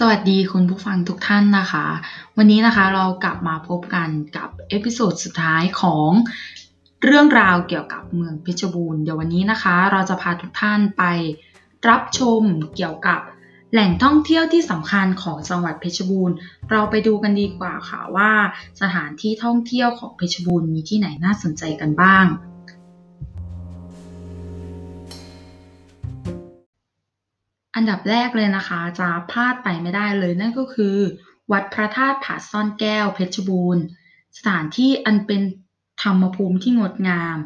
สวัสดีคุณผู้ฟังทุกท่านนะคะ วันนี้นะคะเรากลับมาพบกันกับ episode สุดท้ายของเรื่องราวเกี่ยวกับเมืองเพชรบูรณ์เดี๋ยววันนี้นะคะ เราจะพาทุกท่านไปรับชมเกี่ยวกับแหล่งท่องเที่ยวที่สำคัญของจังหวัดเพชรบูรณ์ เราไปดูกันดีกว่าค่ะว่า สถานที่ท่องเที่ยวของเพชรบูรณ์มีที่ไหนน่าสนใจกันบ้าง อันดับแรกเลยนะคะ จะพลาดไปไม่ได้เลยนั่นก็คือ วัดพระธาตุผาซ่อนแก้วเพชรบูรณ์ สถานที่อันเป็นธรรมภูมิที่งดงาม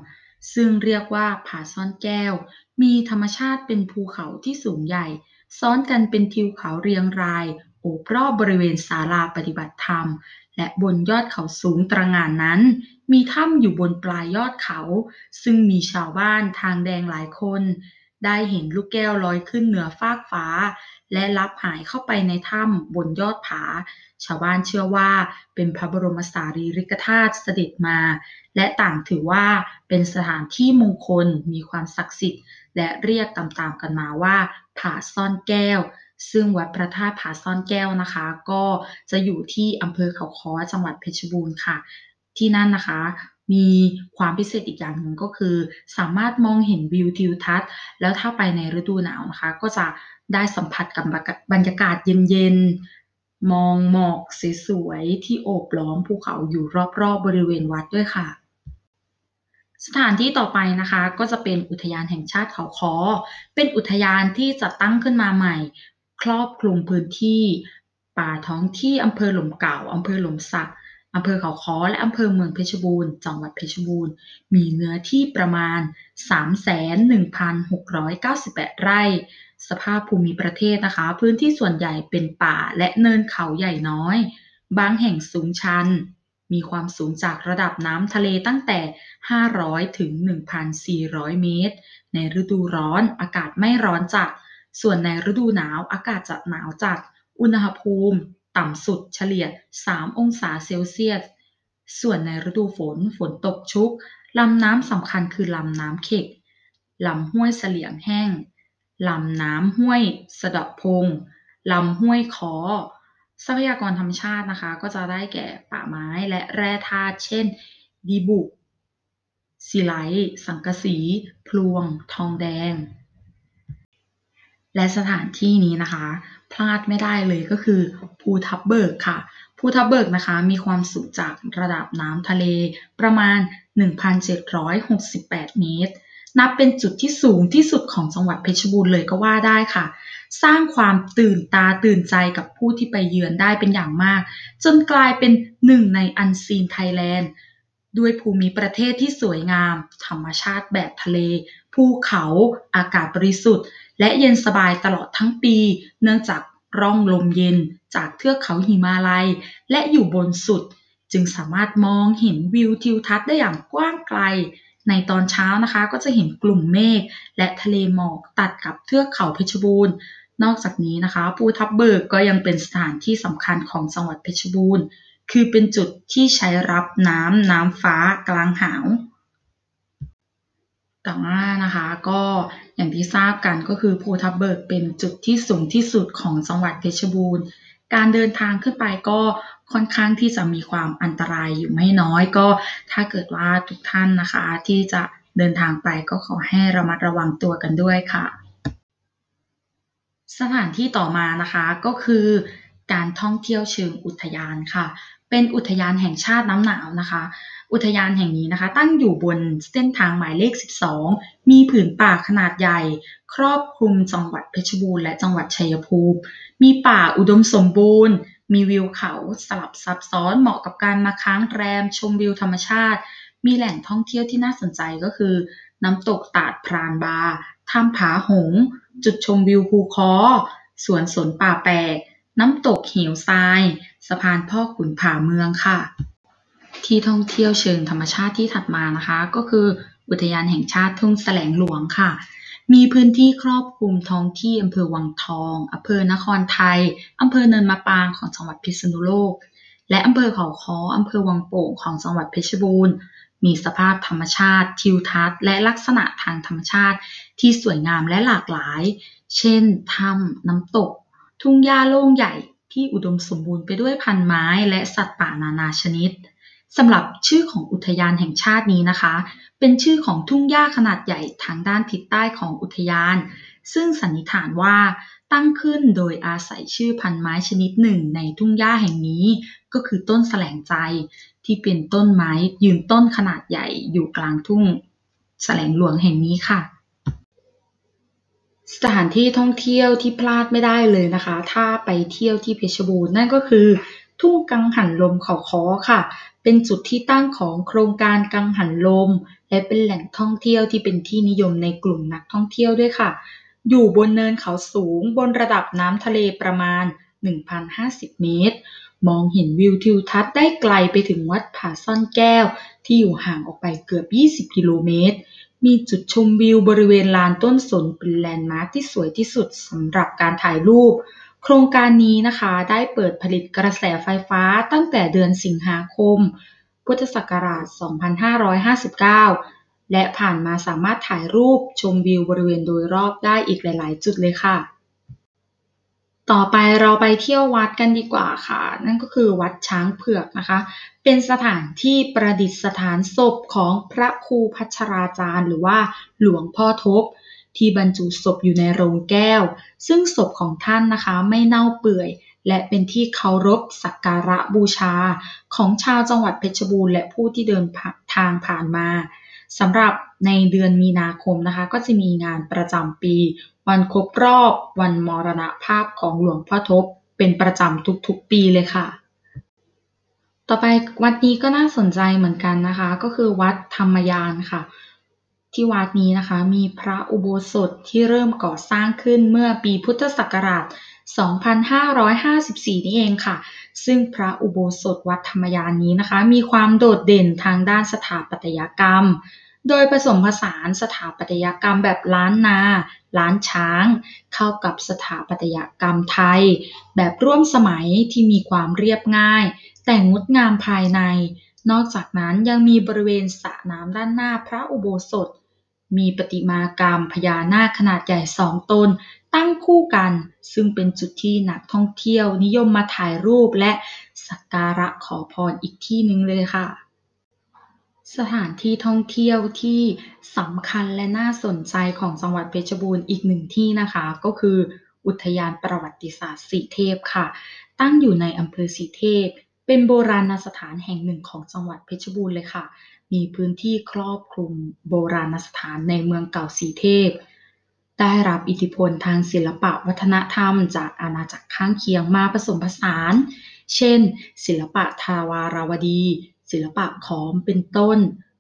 ซึ่งเรียกว่าผาซ่อนแก้ว มีธรรมชาติเป็นภูเขาที่สูงใหญ่ ซ้อนกันเป็นทิวเขาเรียงราย โอบรอบบริเวณศาลาปฏิบัติธรรม และบนยอดเขาสูงตระหง่านนั้น มีถ้ำอยู่บนปลายยอดเขา ซึ่งมีชาวบ้านทางแดงหลายคน ได้เห็นลูกแก้วลอยขึ้นเหนือฟากฟ้า และลับหายเข้าไปในถ้ำบนยอดผา ชาวบ้านเชื่อว่าเป็นพระบรมสารีริกธาตุเสด็จมา และต่างถือว่าเป็นสถานที่มงคลมีความศักดิ์สิทธิ์ และเรียกตามๆกันมาว่า ผาซ่อนแก้ว ซึ่งวัดพระธาตุผาซ่อนแก้วนะคะ ก็จะอยู่ที่อำเภอเขาค้อจังหวัดเพชรบูรณ์ค่ะที่นั่นนะคะ มีความพิเศษอีกอย่างหนึ่งก็คือ สามารถมองเห็นวิวทิวทัศน์ แล้วถ้าไปในฤดูหนาวนะคะ ก็จะได้สัมผัสกับบรรยากาศเย็นๆ มองหมอกสวยๆ ที่โอบล้อมภูเขาอยู่รอบๆบบริเวณวัดด้วยค่ะ สถานที่ต่อไปนะคะ ก็จะเป็นอุทยานแห่งชาติเขาค้อเป็นอุทยานที่จัดตั้งขึ้นมาใหม่ ครอบคลุมพื้นที่ ป่าท้องที่อำเภอหล่มเก่าอำเภอหล่มสัก อำเภอเขาค้อและอำเภอเมืองเพชรบูรณ์ จังหวัดเพชรบูรณ์ มีเนื้อที่ประมาณ31,698 ไร่ สภาพภูมิประเทศนะคะ พื้นที่ส่วนใหญ่เป็นป่าและเนินเขาใหญ่น้อย บางแห่งสูงชัน มีความสูงจากระดับน้ำทะเลตั้งแต่ 500 ถึง 1,400 เมตร ในฤดูร้อนอากาศไม่ร้อนจัด ส่วนในฤดูหนาวอากาศจะหนาวจัด อุณหภูมิ ต่ำสุดเฉลี่ย 3 องศาเซลเซียส ส่วนในฤดูฝนฝนตกชุก ลำน้ำสำคัญคือลำน้ำเข็ก ลำห้วยเสลียงแห้ง ลำน้ำห้วยสะดาะพง ลำห้วยคอทรัพยากรธรรมชาตินะคะ ก็จะได้แก่ป่าไม้และแร่ธาตุเช่น ดีบุกซีไลท์สังกะสี พลวง ทองแดง และสถานที่นี้นะคะ พลาดไม่ได้เลยก็คือภูทับเบิกค่ะภูทับเบิกนะคะมีความสูงจากระดับน้ำทะเลประมาณ 1,768 เมตร นับเป็นจุดที่สูงที่สุดของจังหวัดเพชรบูรณ์เลยก็ว่าได้ค่ะ สร้างความตื่นตาตื่นใจกับผู้ที่ไปเยือนได้เป็นอย่างมาก จนกลายเป็นหนึ่งใน Unseen Thailandด้วยภูมิประเทศที่สวยงาม ธรรมชาติแบบทะเล ภูเขา อากาศบริสุทธิ์ และเย็นสบายตลอดทั้งปี เนื่องจากร่องลมเย็นจากเทือกเขาหิมาลัย และอยู่บนสุด จึงสามารถมองเห็นวิวทิวทัศน์ได้อย่างกว้างไกล ในตอนเช้านะคะก็จะเห็นกลุ่มเมฆและทะเลหมอกตัดกับเทือกเขาเพชรบูรณ์ นอกจากนี้นะคะ ภูทับเบิกก็ยังเป็นสถานที่สำคัญของจังหวัดเพชรบูรณ์ คือเป็นจุดที่ใช้รับน้ำน้ำฟ้ากลางหาว ต่ว่านะคะก็อย่างที่ทราบกันก็คือภูทับเบิกเป็นจุดที่สูงที่สุดของจังหวัดเพชรบูรณ์ การเดินทางขึ้นไปก็ค่อนข้างที่จะมีความอันตรายอยู่ไม่น้อยก็ถ้าเกิดว่าทุกท่านนะคะที่จะเดินทางไปก็ขอให้ระมัดระวังตัวกันด้วยค่ะ สถานที่ต่อมานะคะก็คือการท่องเที่ยวเชิงอุทยานค่ะ เป็นอุทยานแห่งชาติน้ำหนาวนะคะ อุทยานแห่งนี้นะคะ ตั้งอยู่บนเส้นทางหมายเลข 12 มีผืนป่าขนาดใหญ่ ครอบคลุมจังหวัดเพชรบูรณ์และจังหวัดชัยภูมิ มีป่าอุดมสมบูรณ์ มีวิวเขาสลับซับซ้อนเหมาะกับการมาค้างแรม ชมวิวธรรมชาติ มีแหล่งท่องเที่ยวที่น่าสนใจก็คือ น้ำตกตาดพรานบาถ้ำผาหง จุดชมวิวภูคอสวนสนป่าแปลกน้ำตกเหวทราย สะพานพ่อขุนผาเมืองค่ะ ที่ท่องเที่ยวเชิงธรรมชาติที่ถัดมานะคะ ก็คืออุทยานแห่งชาติทุ่งแสลงหลวงค่ะ มีพื้นที่ครอบคลุมท้องที่อำเภอวังทองอำเภอนครไทยอำเภอเนินมะปรางของจังหวัดพิษณุโลก และอำเภอเขาค้ออำเภอวังโป่งของจังหวัดเพชรบูรณ์มีสภาพธรรมชาติ ทิวทัศน์ และลักษณะทางธรรมชาติที่สวยงามและหลากหลาย เช่น ถ้ำน้ำตก ทุ่งหญ้าโล่งใหญ่ที่อุดมสมบูรณ์ไปด้วยพันไม้และสัตว์ป่านานาชนิด สำหรับชื่อของอุทยานแห่งชาตินี้นะคะ เป็นชื่อของทุ่งหญ้าขนาดใหญ่ทางด้านทิศใต้ของอุทยาน ซึ่งสันนิษฐานว่าตั้งขึ้นโดยอาศัยชื่อพันไม้ชนิดหนึ่งในทุ่งหญ้าแห่งนี้ ก็คือต้นแสลงใจ ที่เป็นต้นไม้ยืนต้นขนาดใหญ่อยู่กลางทุ่งแสลงหลวงแห่งนี้ค่ะ สถานที่ท่องเที่ยวที่พลาดไม่ได้เลยนะคะ ถ้าไปเที่ยวที่เพชรบูรณ์นั่นก็คือ ทุ่งกังหันลมเขาคอค่ะ เป็นจุดที่ตั้งของโครงการกังหันลม และเป็นแหล่งท่องเที่ยวที่เป็นที่นิยมในกลุ่มนักท่องเที่ยวด้วยค่ะ อยู่บนเนินเขาสูงบนระดับน้ำทะเลประมาณ 1,050 เมตร มองเห็นวิวทิวทัศน์ได้ไกลไปถึงวัดผาซ่อนแก้ว ที่อยู่ห่างออกไปเกือบ 20 กิโลเมตรมีจุดชมวิวบริเวณลานต้นสนเป็นแลนด์มาร์คที่สวยที่สุดสำหรับการถ่ายรูป โครงการนี้นะคะได้เปิดผลิตกระแสไฟฟ้าตั้งแต่เดือนสิงหาคม พุทธศักราช 2559 และผ่านมาสามารถถ่ายรูปชมวิวบริเวณโดยรอบได้อีกหลาย ๆ จุดเลยค่ะ ต่อไปเราไปเที่ยววัดกันดีกว่าค่ะ นั่นก็คือวัดช้างเผือกนะคะ เป็นสถานที่ประดิษฐานศพของพระครูพัชราจารย์ หรือว่าหลวงพ่อทบ ที่บรรจุศพอยู่ในโรงแก้ว ซึ่งศพของท่านนะคะไม่เน่าเปื่อย และเป็นที่เคารพสักการะบูชา ของชาวจังหวัดเพชรบูรณ์และผู้ที่เดินทางผ่านมาสำหรับในเดือนมีนาคมนะคะก็จะมีงานประจำปี วันครบรอบ วันมรณภาพของหลวงพ่อทบ เป็นประจำทุกๆปีเลยค่ะ ต่อไปวัดนี้ก็น่าสนใจเหมือนกันนะคะ ก็คือวัดธรรมยานค่ะ ที่วัดนี้นะคะมีพระอุโบสถที่เริ่มก่อสร้างขึ้นเมื่อปีพุทธศักราช 2554 นี่เองค่ะ ซึ่งพระอุโบสถวัดธรรมยานนี้นะคะ มีความโดดเด่นทางด้านสถาปัตยกรรม โดยผสมผสานสถาปัตยกรรมแบบล้านนา ล้านช้าง เข้ากับสถาปัตยกรรมไทย แบบร่วมสมัยที่มีความเรียบง่าย แต่งดงามภายใน นอกจากนั้นยังมีบริเวณสระน้ำด้านหน้าพระอุโบสถ มีปฏิมากรรมพญานาคขนาดใหญ่สองตนตั้งคู่กัน ซึ่งเป็นจุดที่นักท่องเที่ยวนิยมมาถ่ายรูปและสักการะขอพรอีกที่หนึ่งเลยค่ะ สถานที่ท่องเที่ยวที่สำคัญและน่าสนใจของจังหวัดเพชรบูรณ์อีกหนึ่งที่นะคะ ก็คืออุทยานประวัติศาสตร์สีเทพค่ะ ตั้งอยู่ในอำเภอสีเทพ เป็นโบราณสถานแห่งหนึ่งของจังหวัดเพชรบูรณ์เลยค่ะ มีพื้นที่ครอบคลุมโบราณสถานในเมืองเก่าสีเทพ ได้รับอิทธิพลทางศิลปะวัฒนธรรม จากอาณาจักรข้างเคียงมาผสมผสาน เช่น ศิลปะทาวาราวดี ศิลปะขอมเป็นต้น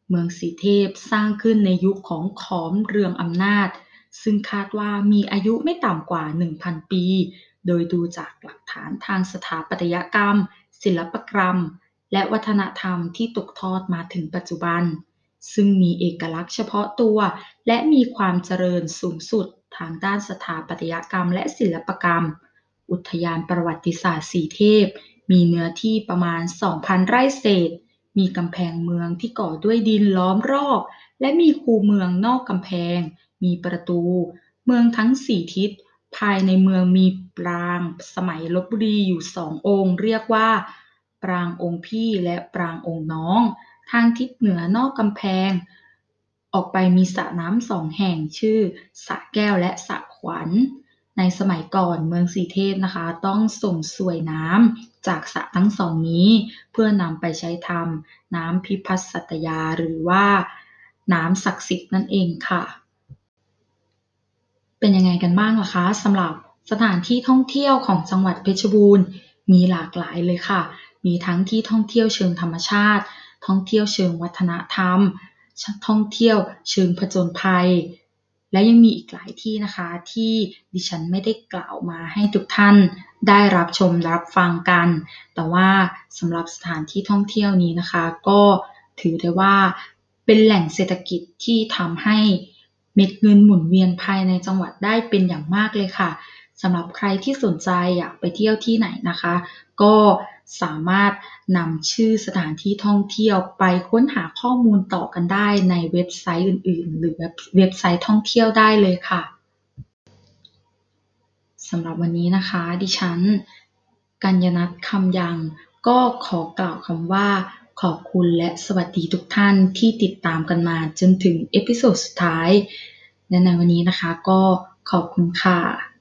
เมืองสีเทพสร้างขึ้นในยุคของขอมเรืองอำนาจ ซึ่งคาดว่ามีอายุไม่ต่ำกว่า 1,000 ปี โดยดูจากหลักฐานทางสถาปัตยกรรม ศิลปกรรม และวัฒนธรรมที่ตกทอดมาถึงปัจจุบัน ซึ่งมีเอกลักษณ์เฉพาะตัว และมีความเจริญสูงสุดทางด้านสถาปัตยกรรม และศิลปกรรม อุทยานประวัติศาสตร์สีเทพ มีเนื้อที่ประมาณ 2,000 ไร่เศษ มีกำแพงเมืองที่ก่อด้วยดินล้อมรอบ และมีคูเมืองนอกกำแพง มีประตู เมืองทั้งสี่ทิศ ภายในเมืองมีปรางสมัยลบบุรีอยู่สององค์ เรียกว่า ปรางองค์พี่และปรางองค์น้อง ทางทิศเหนือนอกกำแพง ออกไปมีสระน้ำสองแห่งชื่อสระแก้วและสระขวัญ ในสมัยก่อนเมืองสีเทพนะคะ ต้องส่งสวยน้ำจากสระทั้งสองนี้ เพื่อนำไปใช้ทำน้ำพิพัฒสัตยาหรือว่า น้ำศักดิ์สิทธิ์นั่นเองค่ะ เป็นยังไงกันบ้างล่ะคะสำหรับสถานที่ท่องเที่ยวของจังหวัดเพชรบูรณ์ มีหลากหลายเลยค่ะ มีทั้งที่ท่องเที่ยวเชิงธรรมชาติ ท่องเที่ยวเชิงวัฒนธรรม ท่องเที่ยวเชิงผจญภัย และยังมีอีกหลายที่นะคะที่ดิฉันไม่ได้กล่าวมาให้ทุกท่านได้รับชมรับฟังกัน แต่ว่าสำหรับสถานที่ท่องเที่ยวนี้นะคะ ก็ถือได้ว่าเป็นแหล่งเศรษฐกิจที่ทำให้ เม็ดเงินหมุนเวียนภายในจังหวัดได้เป็นอย่างมากเลยค่ะสำหรับใครที่สนใจอยากไปเที่ยวที่ไหนนะคะ ก็สามารถนำชื่อสถานที่ท่องเที่ยวไปค้นหาข้อมูลต่อกันได้ในเว็บไซต์อื่น ๆ หรือเว็บไซต์ท่องเที่ยวได้เลยค่ะสสำหรับวันนี้นะคะ ดิฉัน กัญญนัทคำยัง ก็ขอกล่าวคำว่า ขอบคุณและสวัสดีทุกท่านที่ติดตามกันมาจนถึง episode สุดท้ายและในวันนี้นะคะก็ขอบคุณค่ะ